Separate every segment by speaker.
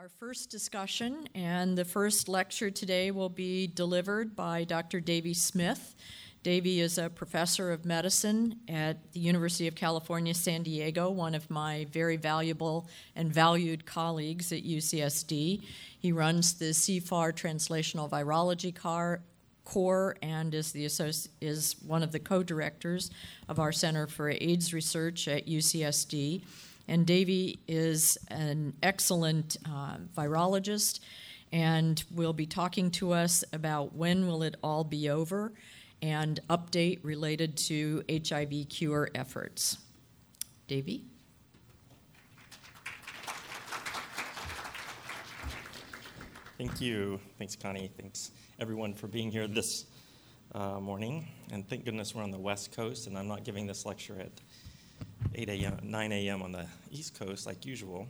Speaker 1: our first discussion, and the first lecture today will be delivered by Dr. Davy Smith. Davy is a professor of medicine at the University of California, San Diego, one of my very valuable and valued colleagues at UCSD. He runs the CFAR Translational Virology car, Core and is, the is one of the co directors of our Center for AIDS Research at UCSD. And Davy is an excellent uh, virologist and will be talking to us about when will it all be over and update related to HIV cure efforts. Davy?
Speaker 2: Thank you. Thanks, Connie. Thanks, everyone, for being here this uh, morning. And thank goodness we're on the West Coast and I'm not giving this lecture at 8 a.m., 9 a.m. on the East Coast, like usual.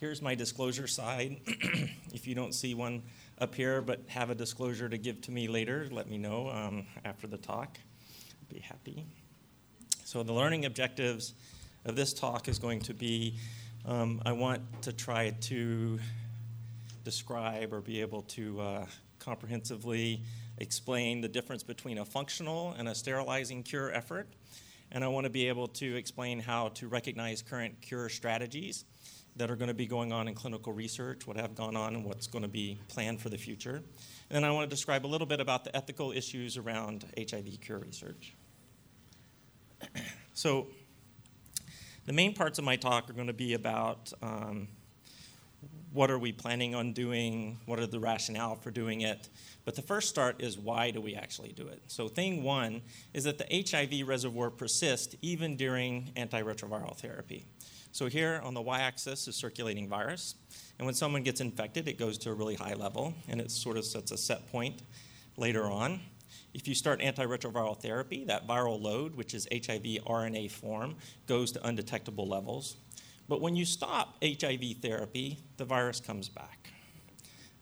Speaker 2: Here's my disclosure side. if you don't see one up here but have a disclosure to give to me later, let me know um, after the talk. I'd be happy. So, the learning objectives of this talk is going to be um, I want to try to describe or be able to uh, comprehensively explain the difference between a functional and a sterilizing cure effort and I want to be able to explain how to recognize current cure strategies that are going to be going on in clinical research, what have gone on, and what's going to be planned for the future. And then I want to describe a little bit about the ethical issues around HIV cure research. so, the main parts of my talk are going to be about um, what are we planning on doing, what are the rationale for doing it, but the first start is why do we actually do it? So, thing one is that the HIV reservoir persists even during antiretroviral therapy. So, here on the y axis is circulating virus. And when someone gets infected, it goes to a really high level and it sort of sets a set point later on. If you start antiretroviral therapy, that viral load, which is HIV RNA form, goes to undetectable levels. But when you stop HIV therapy, the virus comes back.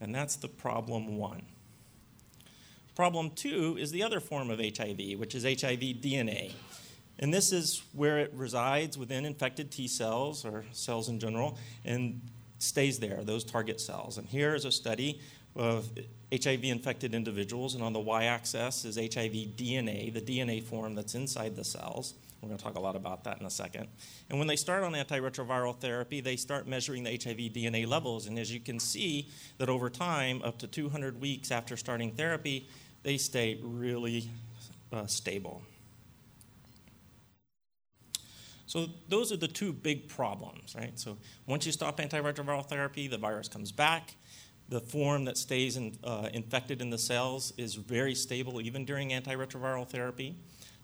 Speaker 2: And that's the problem one. Problem two is the other form of HIV, which is HIV DNA. And this is where it resides within infected T cells or cells in general and stays there, those target cells. And here is a study of HIV infected individuals, and on the y axis is HIV DNA, the DNA form that's inside the cells. We're going to talk a lot about that in a second. And when they start on antiretroviral therapy, they start measuring the HIV DNA levels. And as you can see, that over time, up to 200 weeks after starting therapy, they stay really uh, stable. So those are the two big problems, right? So once you stop antiretroviral therapy, the virus comes back. The form that stays in, uh, infected in the cells is very stable even during antiretroviral therapy.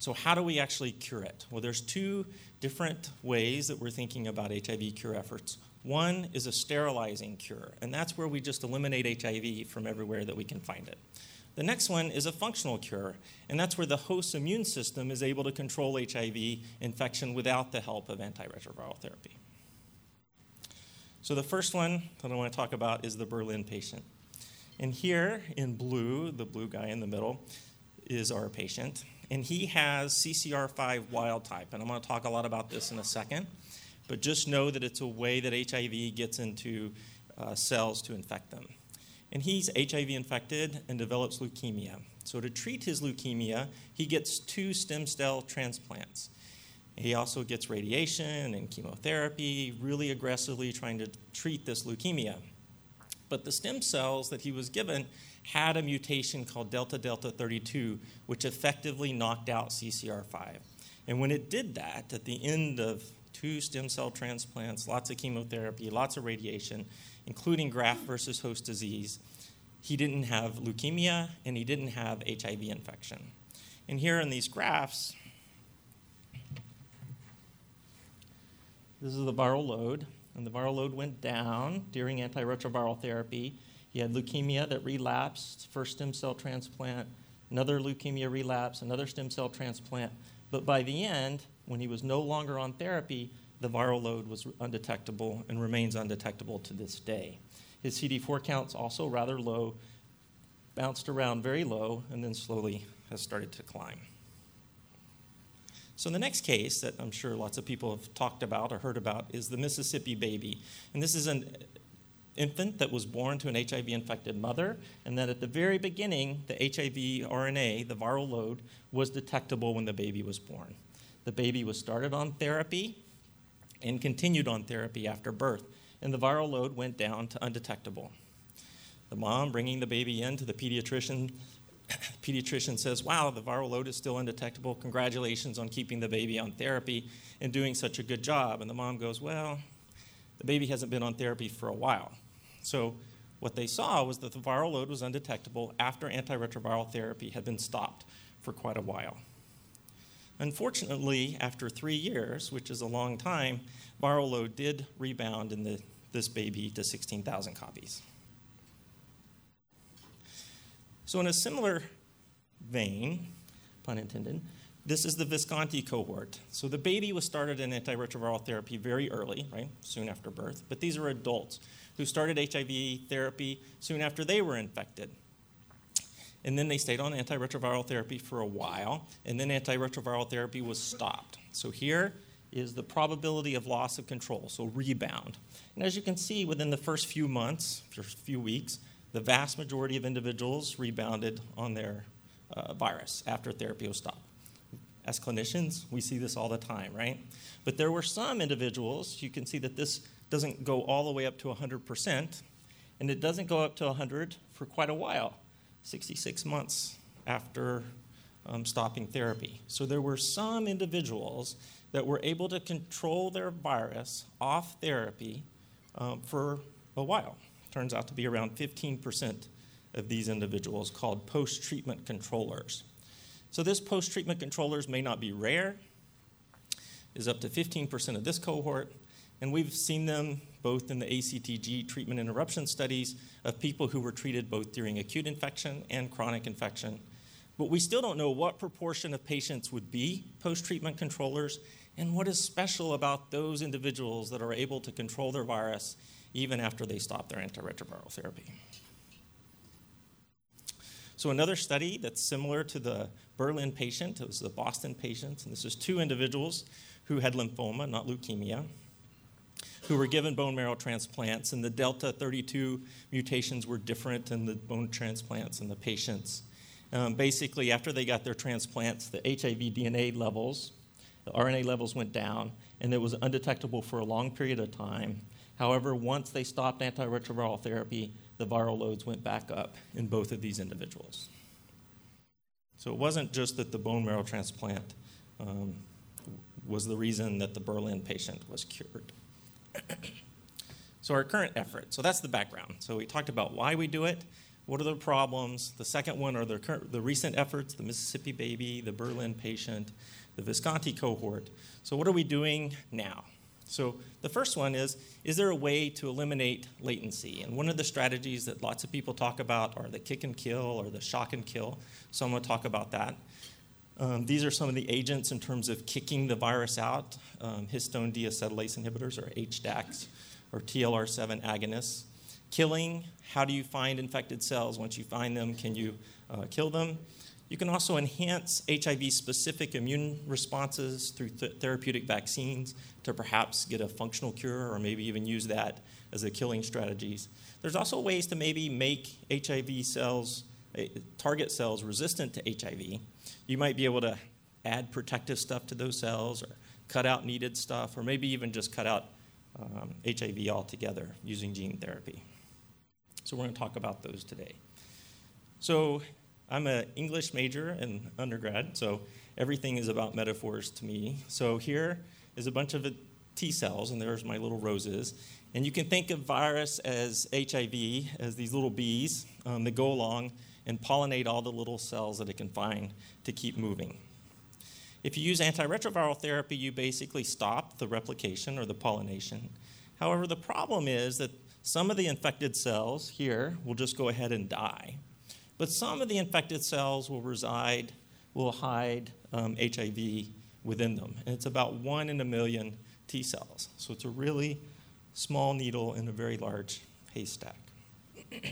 Speaker 2: So how do we actually cure it? Well, there's two different ways that we're thinking about HIV cure efforts. One is a sterilizing cure, and that's where we just eliminate HIV from everywhere that we can find it. The next one is a functional cure, and that's where the host's immune system is able to control HIV infection without the help of antiretroviral therapy. So, the first one that I want to talk about is the Berlin patient. And here in blue, the blue guy in the middle, is our patient. And he has CCR5 wild type. And I'm going to talk a lot about this in a second. But just know that it's a way that HIV gets into uh, cells to infect them and he's HIV infected and develops leukemia. So, to treat his leukemia, he gets two stem cell transplants. He also gets radiation and chemotherapy, really aggressively trying to treat this leukemia. But the stem cells that he was given had a mutation called delta delta 32, which effectively knocked out CCR5. And when it did that, at the end of two stem cell transplants, lots of chemotherapy, lots of radiation, including graft versus host disease. He didn't have leukemia and he didn't have HIV infection. And here in these graphs, this is the viral load, and the viral load went down during antiretroviral therapy. He had leukemia that relapsed, first stem cell transplant, another leukemia relapse, another stem cell transplant. But by the end, when he was no longer on therapy, the viral load was undetectable and remains undetectable to this day. His CD4 count's also rather low, bounced around very low, and then slowly has started to climb. So, the next case that I'm sure lots of people have talked about or heard about is the Mississippi baby. And this is an infant that was born to an HIV infected mother, and that at the very beginning, the HIV RNA, the viral load, was detectable when the baby was born. The baby was started on therapy and continued on therapy after birth, and the viral load went down to undetectable. The mom bringing the baby in to the pediatrician, pediatrician says, Wow, the viral load is still undetectable. Congratulations on keeping the baby on therapy and doing such a good job. And the mom goes, Well, the baby hasn't been on therapy for a while. So, what they saw was that the viral load was undetectable after antiretroviral therapy had been stopped for quite a while. Unfortunately, after three years, which is a long time, viral load did rebound in the, this baby to 16,000 copies. So, in a similar vein, pun intended, this is the Visconti cohort. So, the baby was started in antiretroviral therapy very early, right, soon after birth, but these are adults who started HIV therapy soon after they were infected. And then they stayed on antiretroviral therapy for a while, and then antiretroviral therapy was stopped. So, here is the probability of loss of control, so rebound. And as you can see, within the first few months, first few weeks, the vast majority of individuals rebounded on their uh, virus after therapy was stopped. As clinicians, we see this all the time, right? But there were some individuals, you can see that this doesn't go all the way up to 100%, and it doesn't go up to 100 for quite a while 66 months after um, stopping therapy. So there were some individuals that were able to control their virus off therapy um, for a while turns out to be around 15% of these individuals called post treatment controllers. So, this post treatment controllers may not be rare, is up to 15% of this cohort, and we've seen them both in the ACTG treatment interruption studies of people who were treated both during acute infection and chronic infection. But we still don't know what proportion of patients would be post treatment controllers and what is special about those individuals that are able to control their virus even after they stop their antiretroviral therapy. So, another study that's similar to the Berlin patient, it was the Boston patient, and this is two individuals who had lymphoma, not leukemia, who were given bone marrow transplants, and the Delta 32 mutations were different in the bone transplants in the patients. Um, basically, after they got their transplants, the HIV DNA levels, the RNA levels went down, and it was undetectable for a long period of time. However, once they stopped antiretroviral therapy, the viral loads went back up in both of these individuals. So it wasn't just that the bone marrow transplant um, was the reason that the Berlin patient was cured. so, our current effort, so that's the background. So, we talked about why we do it, what are the problems. The second one are the, current, the recent efforts the Mississippi baby, the Berlin patient, the Visconti cohort. So, what are we doing now? So the first one is Is there a way to eliminate latency? And one of the strategies that lots of people talk about are the kick and kill or the shock and kill. So I'm going to talk about that. Um, these are some of the agents in terms of kicking the virus out um, histone deacetylase inhibitors, or HDACs, or TLR7 agonists. Killing, how do you find infected cells? Once you find them, can you uh, kill them? You can also enhance HIV specific immune responses through th- therapeutic vaccines to perhaps get a functional cure or maybe even use that as a killing strategies. There's also ways to maybe make HIV cells, eh, target cells, resistant to HIV. You might be able to add protective stuff to those cells or cut out needed stuff or maybe even just cut out um, HIV altogether using gene therapy. So we're going to talk about those today. So I'm an English major in undergrad, so everything is about metaphors to me. So here is a bunch of T cells, and there's my little roses. And you can think of virus as HIV, as these little bees um, that go along and pollinate all the little cells that it can find to keep moving. If you use antiretroviral therapy, you basically stop the replication or the pollination. However, the problem is that some of the infected cells here will just go ahead and die. But some of the infected cells will reside, will hide um, HIV within them. And it's about one in a million T cells. So it's a really small needle in a very large haystack.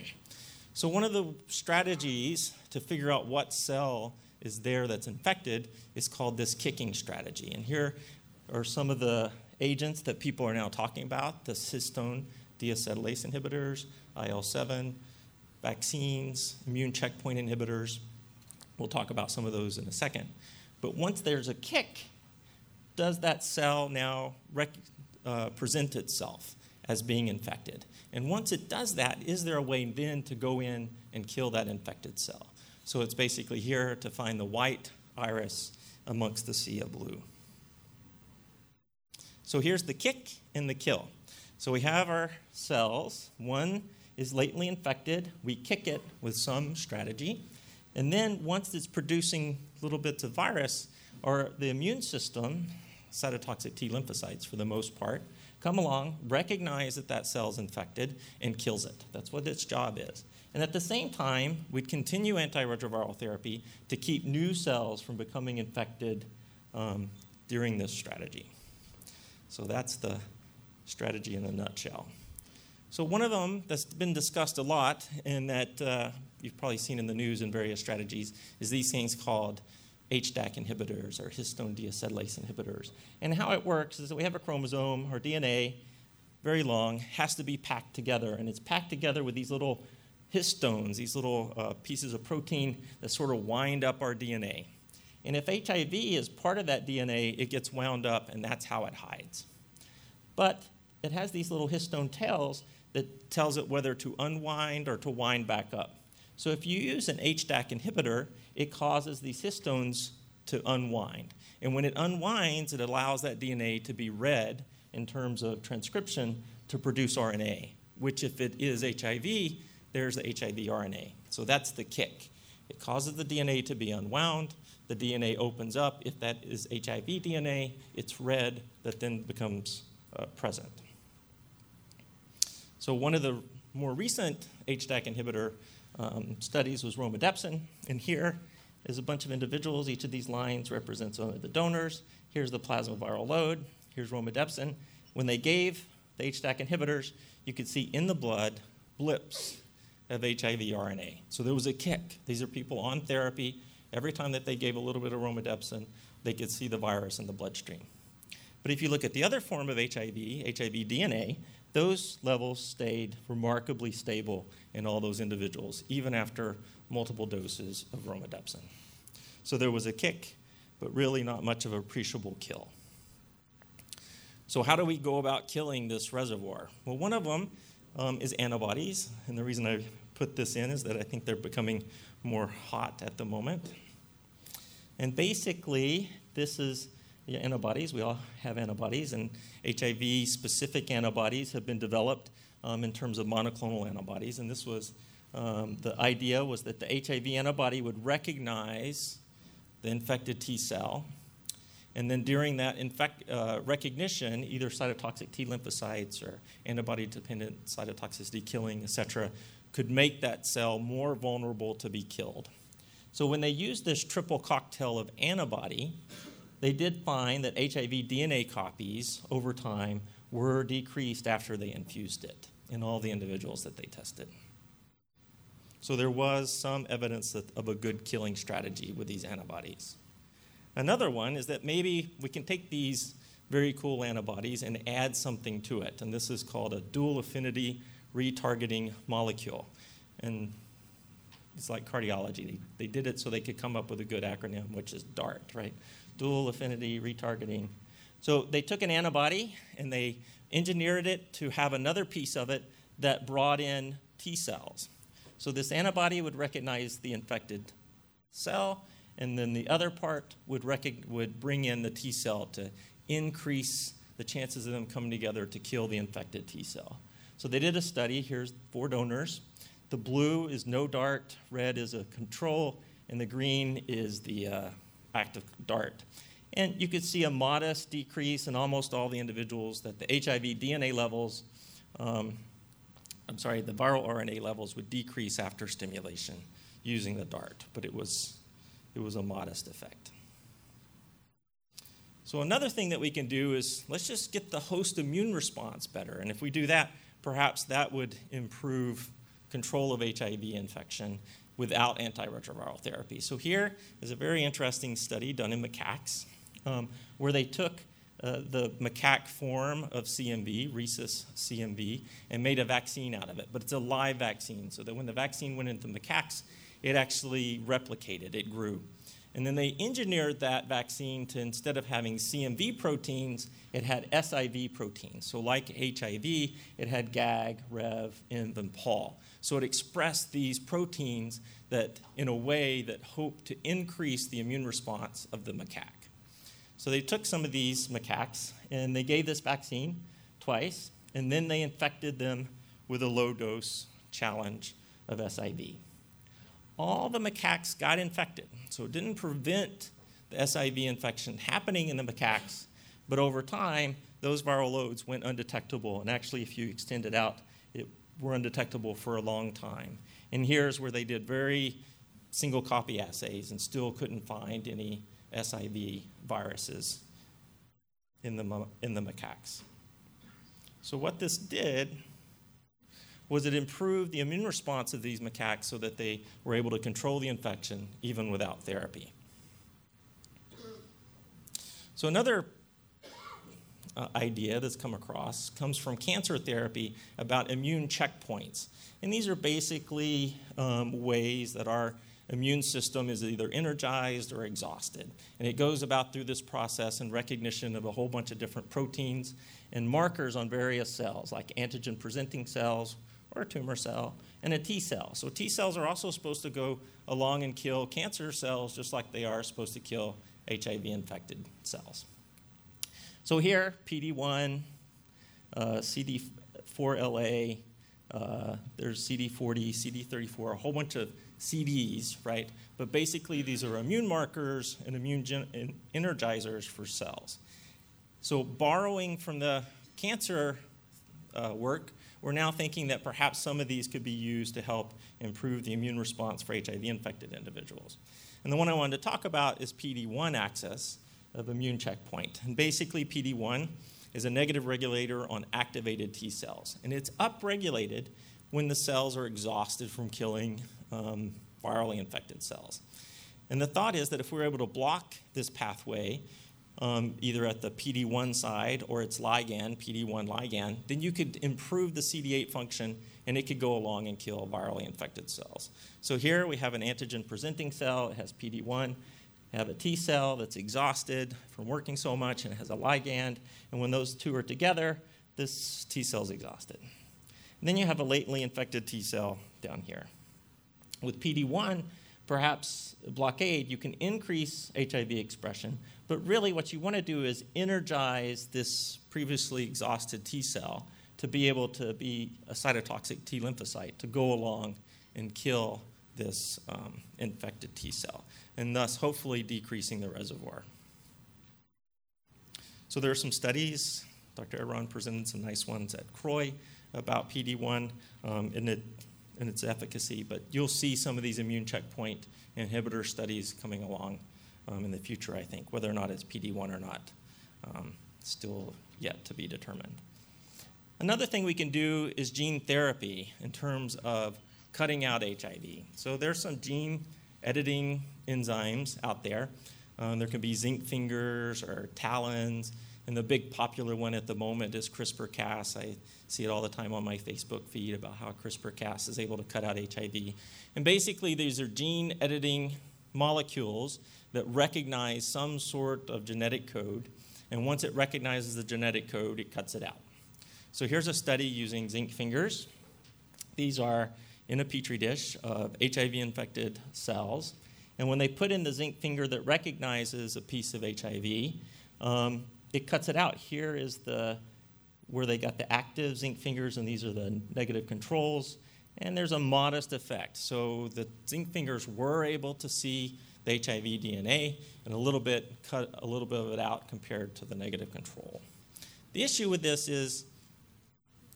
Speaker 2: so, one of the strategies to figure out what cell is there that's infected is called this kicking strategy. And here are some of the agents that people are now talking about the histone deacetylase inhibitors, IL 7, vaccines, immune checkpoint inhibitors. We'll talk about some of those in a second. But once there's a kick, does that cell now rec- uh, present itself as being infected? And once it does that, is there a way then to go in and kill that infected cell? So it's basically here to find the white iris amongst the sea of blue. So here's the kick and the kill. So we have our cells. One is latently infected. We kick it with some strategy. And then once it's producing little bits of virus, or the immune system, cytotoxic T lymphocytes for the most part, come along, recognize that that cell's infected, and kills it. That's what its job is. And at the same time, we'd continue antiretroviral therapy to keep new cells from becoming infected um, during this strategy. So that's the strategy in a nutshell. So, one of them that's been discussed a lot and that uh, you've probably seen in the news in various strategies is these things called HDAC inhibitors or histone deacetylase inhibitors. And how it works is that we have a chromosome or DNA, very long, has to be packed together. And it's packed together with these little histones, these little uh, pieces of protein that sort of wind up our DNA. And if HIV is part of that DNA, it gets wound up, and that's how it hides. But it has these little histone tails that tells it whether to unwind or to wind back up. So if you use an HDAC inhibitor, it causes these histones to unwind. And when it unwinds, it allows that DNA to be read in terms of transcription to produce RNA, which, if it is HIV, there's the HIV RNA. So that's the kick. It causes the DNA to be unwound. The DNA opens up. If that is HIV DNA, it's read that then becomes uh, present. So, one of the more recent HDAC inhibitor um, studies was romidepsin. And here is a bunch of individuals. Each of these lines represents one of the donors. Here's the plasma viral load. Here's romidepsin. When they gave the HDAC inhibitors, you could see in the blood blips of HIV RNA. So there was a kick. These are people on therapy. Every time that they gave a little bit of romidepsin, they could see the virus in the bloodstream. But if you look at the other form of HIV, HIV DNA, those levels stayed remarkably stable in all those individuals, even after multiple doses of romidepsin. So there was a kick, but really not much of a appreciable kill. So, how do we go about killing this reservoir? Well, one of them um, is antibodies, and the reason I put this in is that I think they're becoming more hot at the moment. And basically, this is antibodies. We all have antibodies, and HIV specific antibodies have been developed um, in terms of monoclonal antibodies. And this was um, the idea was that the HIV antibody would recognize the infected T cell. And then during that uh, recognition, either cytotoxic T lymphocytes or antibody dependent cytotoxicity killing, et cetera, could make that cell more vulnerable to be killed. So when they used this triple cocktail of antibody, they did find that HIV DNA copies over time were decreased after they infused it in all the individuals that they tested. So there was some evidence of a good killing strategy with these antibodies. Another one is that maybe we can take these very cool antibodies and add something to it. And this is called a dual affinity retargeting molecule. And it's like cardiology. They, they did it so they could come up with a good acronym, which is DART, right? Dual affinity retargeting. So they took an antibody and they engineered it to have another piece of it that brought in T cells. So this antibody would recognize the infected cell, and then the other part would, rec- would bring in the T cell to increase the chances of them coming together to kill the infected T cell. So they did a study. Here's four donors. The blue is no DART, red is a control, and the green is the uh, active DART. And you could see a modest decrease in almost all the individuals that the HIV DNA levels, um, I'm sorry, the viral RNA levels would decrease after stimulation using the DART, but it was, it was a modest effect. So, another thing that we can do is let's just get the host immune response better. And if we do that, perhaps that would improve control of HIV infection without antiretroviral therapy. So here is a very interesting study done in macaques um, where they took uh, the macaque form of CMV, rhesus CMV, and made a vaccine out of it. But it's a live vaccine, so that when the vaccine went into macaques, it actually replicated, it grew. And then they engineered that vaccine to instead of having CMV proteins, it had SIV proteins. So, like HIV, it had GAG, REV, INV, and POL. So, it expressed these proteins that, in a way, that hoped to increase the immune response of the macaque. So, they took some of these macaques and they gave this vaccine twice, and then they infected them with a low dose challenge of SIV all the macaques got infected. So it didn't prevent the SIV infection happening in the macaques, but over time, those viral loads went undetectable. And actually, if you extend it out, it were undetectable for a long time. And here's where they did very single copy assays and still couldn't find any SIV viruses in the, in the macaques. So, what this did was it improved the immune response of these macaques so that they were able to control the infection even without therapy. So, another uh, idea that's come across comes from cancer therapy about immune checkpoints. And these are basically um, ways that our immune system is either energized or exhausted. And it goes about through this process in recognition of a whole bunch of different proteins and markers on various cells, like antigen presenting cells, or a tumor cell, and a T cell. So T cells are also supposed to go along and kill cancer cells just like they are supposed to kill HIV infected cells. So here, PD1, uh, CD4LA, uh, there's CD40, CD34, a whole bunch of CDs, right? But basically, these are immune markers and immune gen- energizers for cells. So, borrowing from the cancer uh, work, we're now thinking that perhaps some of these could be used to help improve the immune response for HIV infected individuals. And the one I wanted to talk about is PD1 axis of immune checkpoint. And basically, PD1 is a negative regulator on activated T cells. And it's upregulated when the cells are exhausted from killing um, virally infected cells. And the thought is that if we're able to block this pathway, um, either at the PD1 side or its ligand, PD1 ligand, then you could improve the CD8 function and it could go along and kill virally infected cells. So here we have an antigen presenting cell, it has PD1. have a T cell that's exhausted from working so much and it has a ligand. And when those two are together, this T cell is exhausted. And then you have a latently infected T cell down here. With PD1, perhaps blockade, you can increase HIV expression, but really, what you want to do is energize this previously exhausted T cell to be able to be a cytotoxic T lymphocyte to go along and kill this um, infected T cell, and thus hopefully decreasing the reservoir. So, there are some studies. Dr. Aaron presented some nice ones at CROI about PD1 um, and, it, and its efficacy, but you'll see some of these immune checkpoint inhibitor studies coming along um, in the future, I think. Whether or not it's PD1 or not, um, still yet to be determined. Another thing we can do is gene therapy in terms of cutting out HIV. So there's some gene editing enzymes out there. Um, there can be zinc fingers or talons, and the big popular one at the moment is CRISPR Cas. I see it all the time on my Facebook feed about how CRISPR Cas is able to cut out HIV. And basically, these are gene editing molecules that recognize some sort of genetic code, and once it recognizes the genetic code, it cuts it out. So here's a study using zinc fingers. These are in a petri dish of HIV infected cells. And when they put in the zinc finger that recognizes a piece of HIV, um, it cuts it out. Here is the where they got the active zinc fingers, and these are the negative controls. And there's a modest effect. So the zinc fingers were able to see the HIV DNA and a little bit cut a little bit of it out compared to the negative control. The issue with this is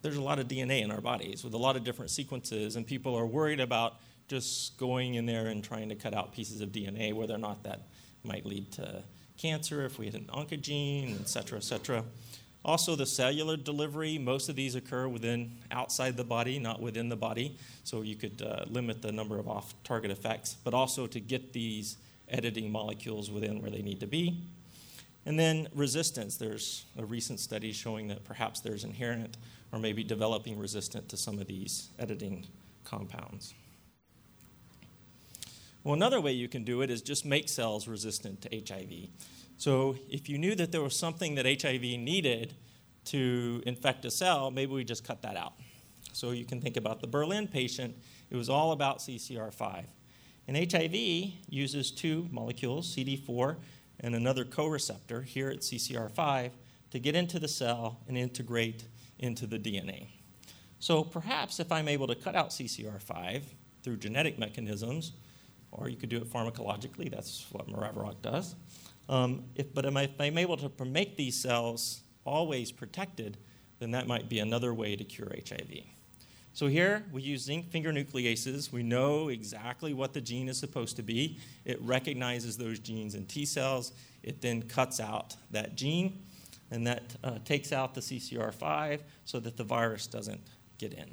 Speaker 2: there's a lot of DNA in our bodies with a lot of different sequences, and people are worried about just going in there and trying to cut out pieces of DNA, whether or not that might lead to cancer if we had an oncogene, et cetera, et cetera. Also, the cellular delivery, most of these occur within outside the body, not within the body. So you could uh, limit the number of off target effects, but also to get these editing molecules within where they need to be. And then resistance. There's a recent study showing that perhaps there's inherent or maybe developing resistant to some of these editing compounds. Well, another way you can do it is just make cells resistant to HIV. So if you knew that there was something that HIV needed to infect a cell, maybe we just cut that out. So you can think about the Berlin patient, it was all about CCR5. And HIV uses two molecules, CD4 and another co-receptor here at CCR5 to get into the cell and integrate into the DNA. So perhaps if I'm able to cut out CCR5 through genetic mechanisms, or you could do it pharmacologically, that's what Maraviroc does. Um, if, but if I'm able to make these cells always protected, then that might be another way to cure HIV. So here we use zinc finger nucleases. We know exactly what the gene is supposed to be. It recognizes those genes in T cells. It then cuts out that gene, and that uh, takes out the CCR5 so that the virus doesn't get in.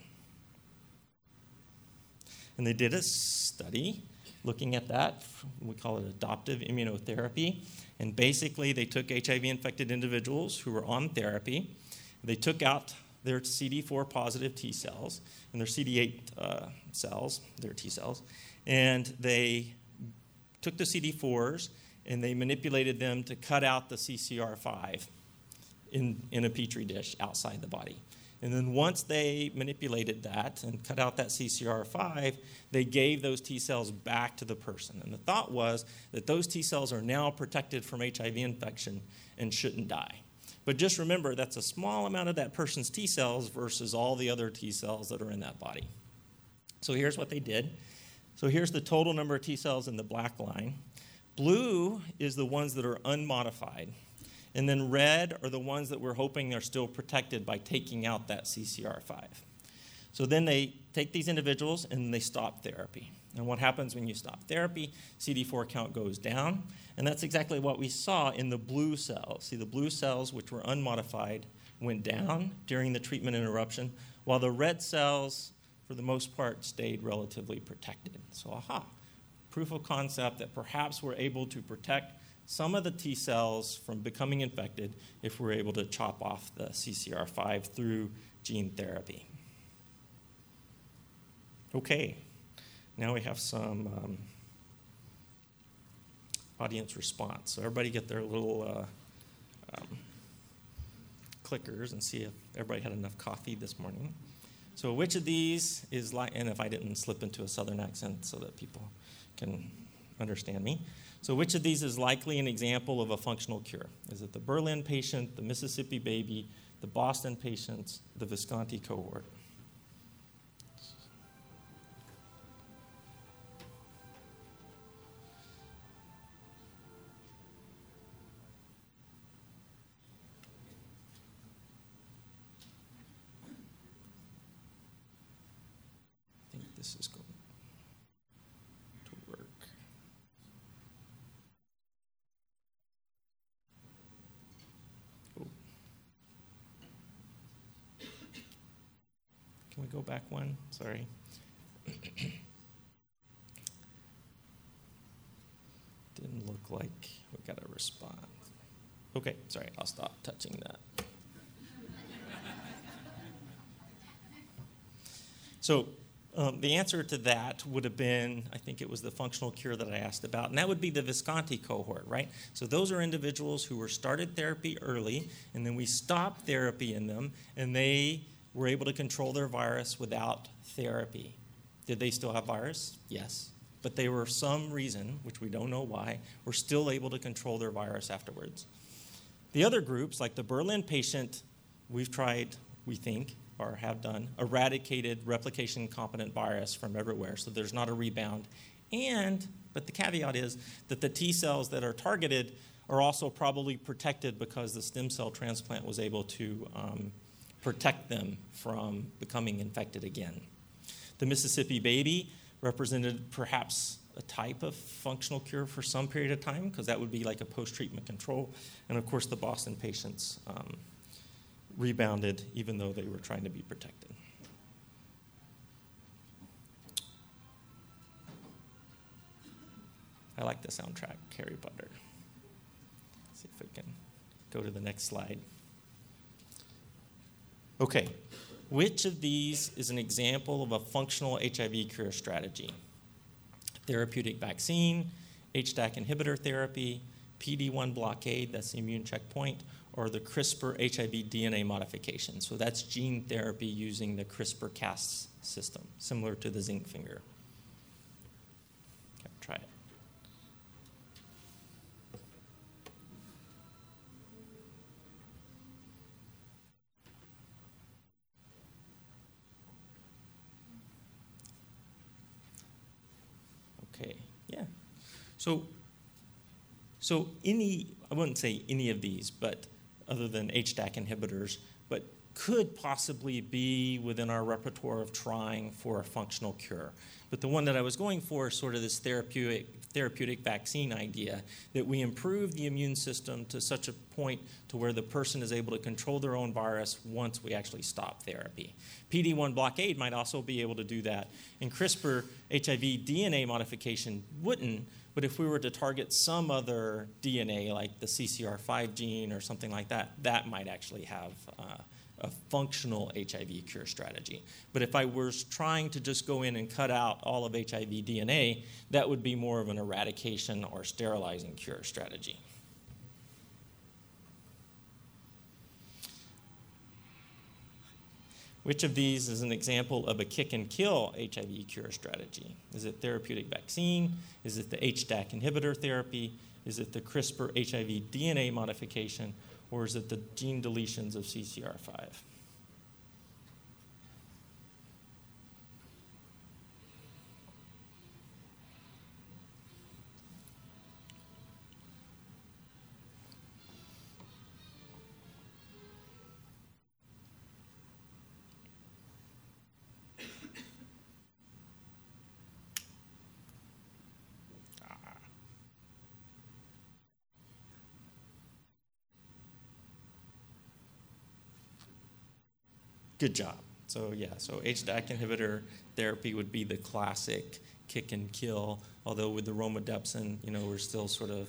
Speaker 2: And they did a study looking at that. We call it adoptive immunotherapy. And basically, they took HIV infected individuals who were on therapy, they took out their CD4 positive T cells and their CD8 uh, cells, their T cells, and they took the CD4s and they manipulated them to cut out the CCR5 in, in a petri dish outside the body. And then once they manipulated that and cut out that CCR5, they gave those T cells back to the person. And the thought was that those T cells are now protected from HIV infection and shouldn't die. But just remember, that's a small amount of that person's T cells versus all the other T cells that are in that body. So here's what they did. So here's the total number of T cells in the black line. Blue is the ones that are unmodified. And then red are the ones that we're hoping are still protected by taking out that CCR5. So then they take these individuals and they stop therapy. And what happens when you stop therapy? CD4 count goes down. And that's exactly what we saw in the blue cells. See, the blue cells, which were unmodified, went down during the treatment interruption, while the red cells, for the most part, stayed relatively protected. So, aha, proof of concept that perhaps we're able to protect some of the T cells from becoming infected if we're able to chop off the CCR5 through gene therapy. Okay, now we have some um, audience response. So everybody get their little uh, um, clickers and see if everybody had enough coffee this morning. So which of these is like, and if I didn't slip into a southern accent so that people can understand me. So which of these is likely an example of a functional cure? Is it the Berlin patient, the Mississippi baby, the Boston patients, the Visconti cohort? Look like we got a response. Okay, sorry, I'll stop touching that. So um, the answer to that would have been, I think it was the functional cure that I asked about, and that would be the Visconti cohort, right? So those are individuals who were started therapy early, and then we stopped therapy in them, and they were able to control their virus without therapy. Did they still have virus? Yes. But they were some reason, which we don't know why, were still able to control their virus afterwards. The other groups, like the Berlin patient, we've tried, we think, or have done, eradicated replication competent virus from everywhere, so there's not a rebound. And, but the caveat is that the T cells that are targeted are also probably protected because the stem cell transplant was able to um, protect them from becoming infected again. The Mississippi baby represented perhaps a type of functional cure for some period of time because that would be like a post treatment control. And of course, the Boston patients um, rebounded even though they were trying to be protected. I like the soundtrack, Harry Potter. see if we can go to the next slide. Okay, which of these is an example of a functional HIV cure strategy? Therapeutic vaccine, HDAC inhibitor therapy, PD1 blockade, that's the immune checkpoint, or the CRISPR HIV DNA modification. So that's gene therapy using the CRISPR Cas system, similar to the zinc finger. So, so any, I wouldn't say any of these, but other than HDAC inhibitors, but could possibly be within our repertoire of trying for a functional cure. But the one that I was going for is sort of this therapeutic, therapeutic vaccine idea that we improve the immune system to such a point to where the person is able to control their own virus once we actually stop therapy. PD1 blockade might also be able to do that. And CRISPR HIV DNA modification wouldn't, but if we were to target some other DNA, like the CCR5 gene or something like that, that might actually have uh, a functional HIV cure strategy. But if I was trying to just go in and cut out all of HIV DNA, that would be more of an eradication or sterilizing cure strategy. Which of these is an example of a kick and kill HIV cure strategy? Is it therapeutic vaccine? Is it the HDAC inhibitor therapy? Is it the CRISPR HIV DNA modification? Or is it the gene deletions of CCR5? Good job. So yeah, so HDAC inhibitor therapy would be the classic kick and kill. Although with the romidepsin, you know, we're still sort of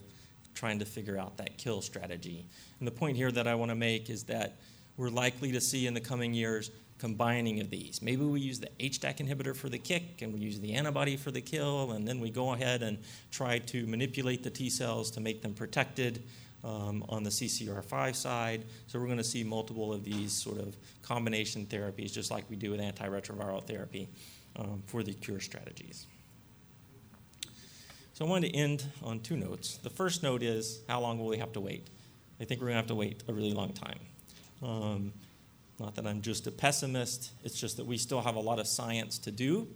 Speaker 2: trying to figure out that kill strategy. And the point here that I want to make is that we're likely to see in the coming years combining of these. Maybe we use the HDAC inhibitor for the kick and we use the antibody for the kill, and then we go ahead and try to manipulate the T cells to make them protected um, on the CCR5 side. So we're going to see multiple of these sort of combination therapies, just like we do with antiretroviral therapy um, for the cure strategies. So I wanted to end on two notes. The first note is how long will we have to wait? I think we're going to have to wait a really long time. Um, not that I'm just a pessimist, it's just that we still have a lot of science to do,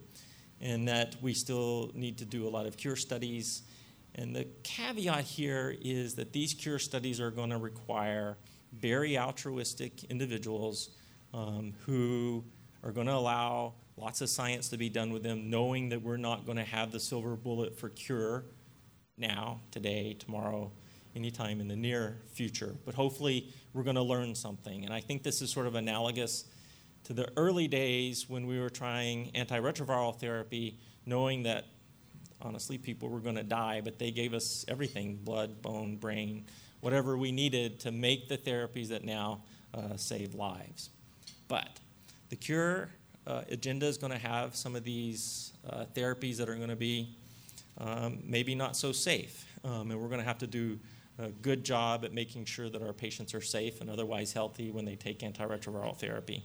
Speaker 2: and that we still need to do a lot of cure studies and the caveat here is that these cure studies are going to require very altruistic individuals um, who are going to allow lots of science to be done with them, knowing that we're not going to have the silver bullet for cure now, today, tomorrow, anytime in the near future. But hopefully, we're going to learn something. And I think this is sort of analogous to the early days when we were trying antiretroviral therapy, knowing that honestly, people were going to die, but they gave us everything blood, bone, brain, whatever we needed to make the therapies that now uh, save lives. But the cure uh, agenda is going to have some of these uh, therapies that are going to be um, maybe not so safe. Um, and we're going to have to do a good job at making sure that our patients are safe and otherwise healthy when they take antiretroviral therapy.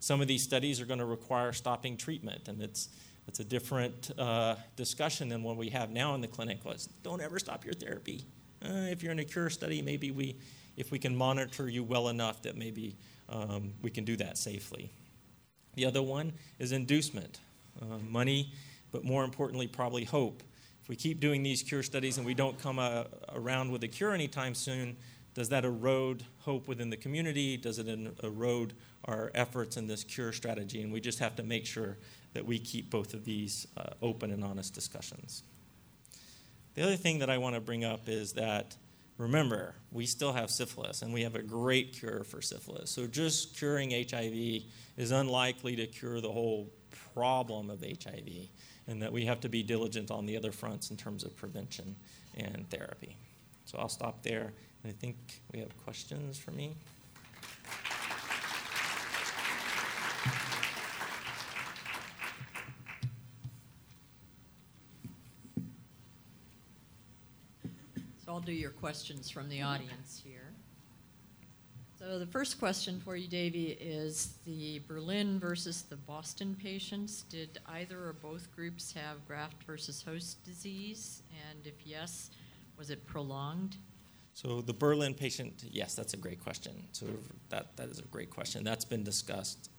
Speaker 2: Some of these studies are going to require stopping treatment, and it's it's a different uh, discussion than what we have now in the clinic was don't ever stop your therapy. Uh, if you're in a cure study, maybe we, if we can monitor you well enough that maybe um, we can do that safely. The other one is inducement, uh, money, but more importantly, probably hope. If we keep doing these cure studies and we don't come uh, around with a cure anytime soon, does that erode hope within the community? Does it erode our efforts in this cure strategy? And we just have to make sure that we keep both of these uh, open and honest discussions. The other thing that I want to bring up is that remember, we still have syphilis and we have a great cure for syphilis. So just curing HIV is unlikely to cure the whole problem of HIV, and that we have to be diligent on the other fronts in terms of prevention and therapy. So I'll stop there. And I think we have questions for me.
Speaker 1: So I'll do your questions from the audience here. So the first question for you, Davey, is the Berlin versus the Boston patients. Did either or both groups have graft versus host disease? And if yes, was it prolonged?
Speaker 2: So the Berlin patient, yes, that's a great question. So that, that is a great question. That's been discussed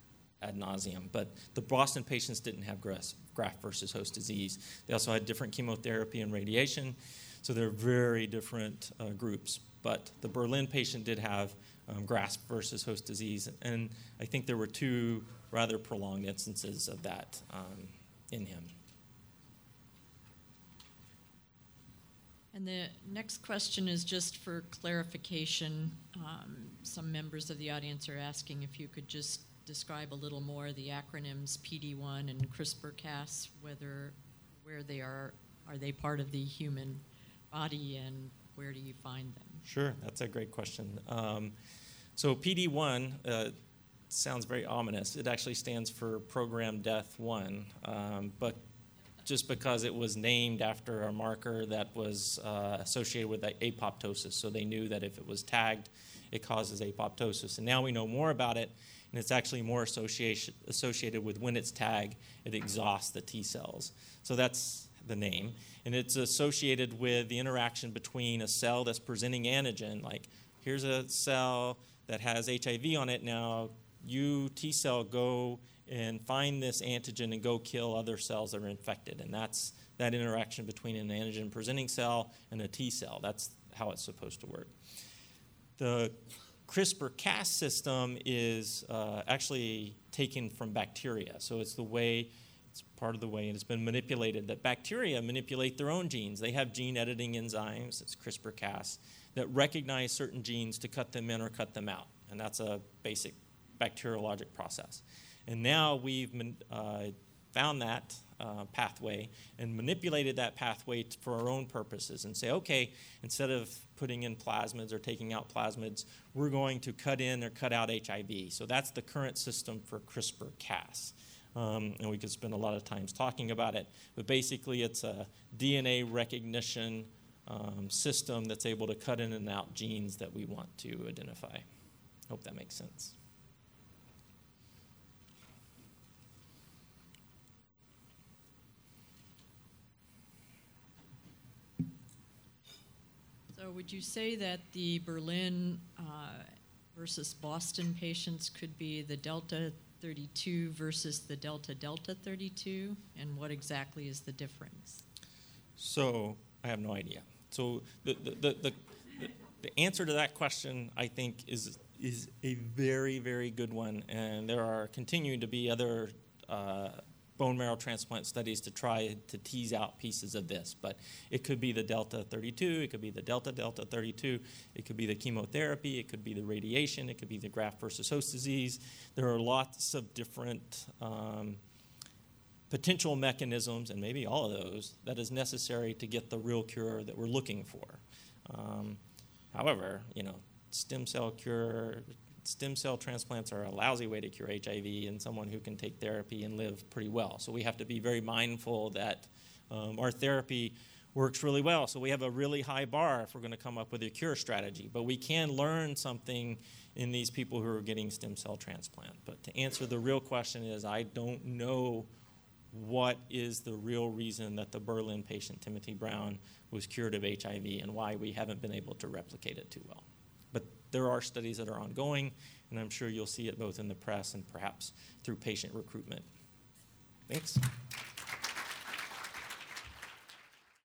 Speaker 2: ad nauseum. But the Boston patients didn't have graft versus host disease. They also had different chemotherapy and radiation. So they're very different uh, groups. But the Berlin patient did have um, graft versus host disease. And I think there were two rather prolonged instances of that um, in him.
Speaker 1: And the next question is just for clarification. Um, some members of the audience are asking if you could just describe a little more the acronyms PD1 and CRISPR-Cas, whether where they are, are they part of the human body, and where do you find them?
Speaker 2: Sure, that's a great question. Um, so PD1 uh, sounds very ominous. It actually stands for Program Death 1, um, but just because it was named after a marker that was uh, associated with apoptosis. So they knew that if it was tagged, it causes apoptosis. And now we know more about it, and it's actually more associated with when it's tagged, it exhausts the T cells. So that's the name. And it's associated with the interaction between a cell that's presenting antigen, like here's a cell that has HIV on it, now you T cell go and find this antigen and go kill other cells that are infected. And that's that interaction between an antigen presenting cell and a T cell. That's how it's supposed to work. The CRISPR Cas system is uh, actually taken from bacteria. So it's the way it's part of the way, and it's been manipulated that bacteria manipulate their own genes. They have gene editing enzymes, it's CRISPR Cas, that recognize certain genes to cut them in or cut them out. And that's a basic bacteriologic process. And now we've uh, found that uh, pathway and manipulated that pathway t- for our own purposes and say, okay, instead of putting in plasmids or taking out plasmids, we're going to cut in or cut out HIV. So that's the current system for CRISPR Cas. Um, and we could spend a lot of times talking about it. But basically, it's a DNA recognition um, system that's able to cut in and out genes that we want to identify. Hope that makes sense.
Speaker 1: So, would you say that the Berlin uh, versus Boston patients could be the Delta 32 versus the delta delta 32? And what exactly is the difference?
Speaker 2: So I have no idea. So the, the, the, the, the answer to that question, I think, is, is a very, very good one. And there are continuing to be other uh, bone marrow transplant studies to try to tease out pieces of this. But it could be the delta 32, it could be the delta delta 32, it could be the chemotherapy, it could be the radiation, it could be the graft versus host disease. There are lots of different um, potential mechanisms, and maybe all of those, that is necessary to get the real cure that we're looking for. Um, however, you know, stem cell cure, stem cell transplants are a lousy way to cure HIV in someone who can take therapy and live pretty well. So we have to be very mindful that um, our therapy works really well. So we have a really high bar if we're going to come up with a cure strategy. But we can learn something in these people who are getting stem cell transplant. But to answer the real question is I don't know what is the real reason that the Berlin patient Timothy Brown was cured of HIV and why we haven't been able to replicate it too well there are studies that are ongoing, and I'm sure you'll see it both in the press and perhaps through patient recruitment. Thanks.